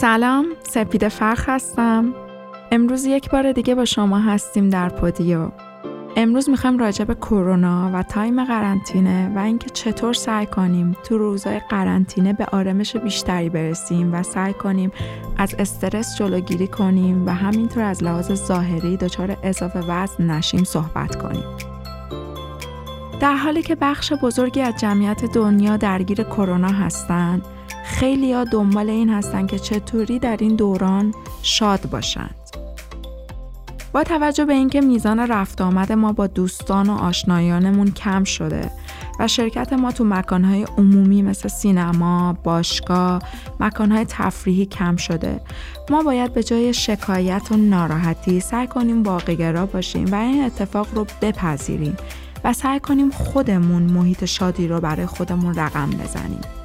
سلام سپید فرخ هستم. امروز یک بار دیگه با شما هستیم در پودیو. امروز می‌خوایم راجع به کرونا و تایم قرنطینه و اینکه چطور سعی کنیم تو روزهای قرنطینه به آرامش بیشتری برسیم و سعی کنیم از استرس جلوگیری کنیم و همینطور از لحاظ ظاهری دچار اضافه وزن نشیم صحبت کنیم. در حالی که بخش بزرگی از جمعیت دنیا درگیر کرونا هستند خیلی ها دنبال این هستن که چطوری در این دوران شاد باشند. با توجه به اینکه میزان رفت آمد ما با دوستان و آشنایانمون کم شده و شرکت ما تو مکانهای عمومی مثل سینما، باشگاه، مکانهای تفریحی کم شده ما باید به جای شکایت و ناراحتی سعی کنیم واقعگرا باشیم و این اتفاق رو بپذیریم و سعی کنیم خودمون محیط شادی رو برای خودمون رقم بزنیم.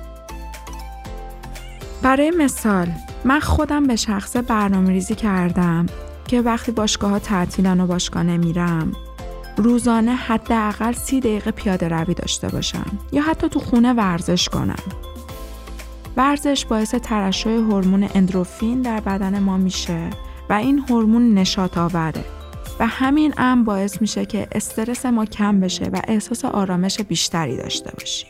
برای مثال من خودم به شخص برنامه ریزی کردم که وقتی باشگاه ها تعطیلن و باشگاه نمیرم روزانه حداقل سی دقیقه پیاده روی داشته باشم یا حتی تو خونه ورزش کنم. ورزش باعث ترشح هورمون اندروفین در بدن ما میشه و این هورمون نشاط آوره و همین ام باعث میشه که استرس ما کم بشه و احساس آرامش بیشتری داشته باشیم.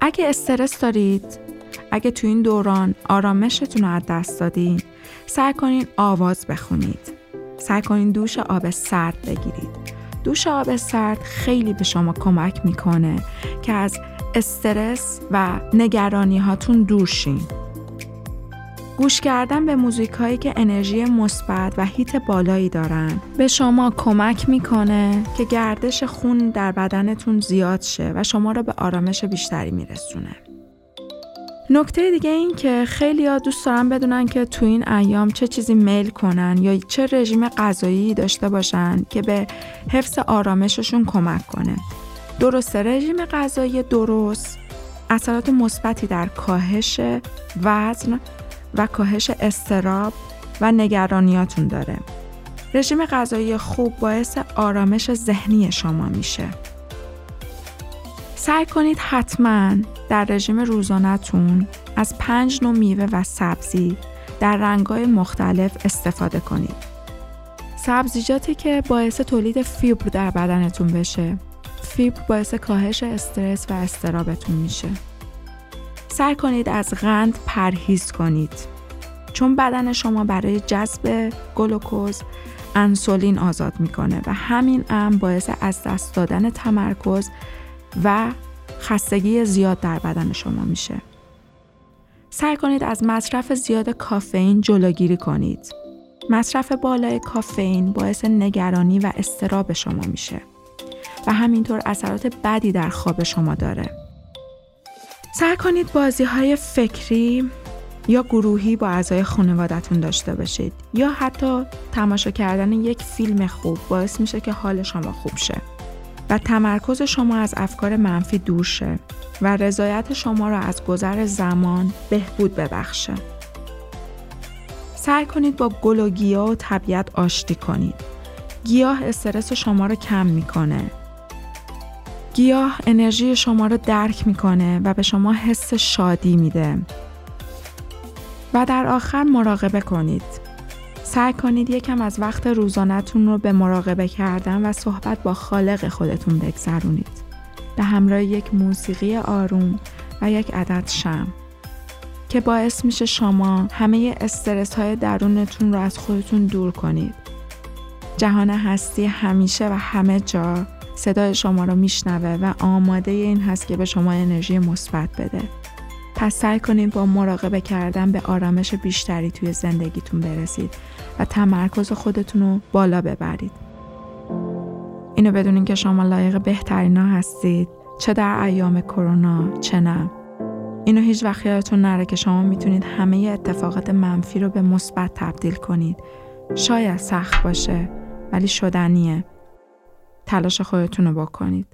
اگه استرس دارید اگه تو این دوران آرامشتون رو از دست دادین سعی کنین آواز بخونید. سعی کنین دوش آب سرد بگیرید. دوش آب سرد خیلی به شما کمک می‌کنه که از استرس و نگرانی هاتون دور شین. گوش کردن به موزیک هایی که انرژی مثبت و هیت بالایی دارن به شما کمک می‌کنه که گردش خون در بدنتون زیاد شه و شما را به آرامش بیشتری میرسونه. نکته دیگه این که خیلی ها دوست دارن بدونن که تو این ایام چه چیزی میل کنن یا چه رژیم غذایی داشته باشن که به حفظ آرامششون کمک کنه. درست رژیم غذایی درست اثرات مثبتی در کاهش وزن و کاهش استراب و نگرانیاتون داره. رژیم غذایی خوب باعث آرامش ذهنی شما میشه. سعی کنید حتما در رژیم روزانهتون از پنج نوع میوه و سبزی در رنگهای مختلف استفاده کنید. سبزیجاتی که باعث تولید فیبر در بدنتون بشه. فیبر باعث کاهش استرس و استرابتون میشه. سعی کنید از قند پرهیز کنید. چون بدن شما برای جذب گلوکوز انسولین آزاد می‌کنه و همین ام باعث از دست دادن تمرکز و خستگی زیاد در بدن شما میشه. سعی کنید از مصرف زیاد کافئین جلوگیری کنید. مصرف بالای کافئین باعث نگرانی و استراب شما میشه و همینطور اثرات بدی در خواب شما داره. سعی کنید بازی های فکری یا گروهی با اعضای خانوادتون داشته باشید یا حتی تماشا کردن یک فیلم خوب باعث میشه که حال شما خوب شه. و تمرکز شما از افکار منفی دور شه و رضایت شما را از گذر زمان بهبود ببخشه. سعی کنید با گل و گیاه و طبیعت آشتی کنید. گیاه استرس شما را کم می‌کنه. گیاه انرژی شما را درک می‌کنه و به شما حس شادی میده. و در آخر مراقبه کنید. سعی کنید یکم از وقت روزانهتون رو به مراقبه کردن و صحبت با خالق خودتون بگذرونید. به همراه یک موسیقی آروم و یک عدد شم که باعث میشه شما همه استرس های درونتون رو از خودتون دور کنید. جهان هستی همیشه و همه جا صدای شما رو میشنوه و آماده این هست که به شما انرژی مثبت بده. پس سعی کنید با مراقبه کردن به آرامش بیشتری توی زندگیتون برسید و تمرکز خودتون رو بالا ببرید. اینو بدونین که شما لایق بهترین ها هستید چه در ایام کرونا چه نه. اینو هیچ وقت یادتون نره که شما می‌تونید همه اتفاقات منفی رو به مثبت تبدیل کنید. شاید سخت باشه ولی شدنیه. تلاش خودتون رو بکنید.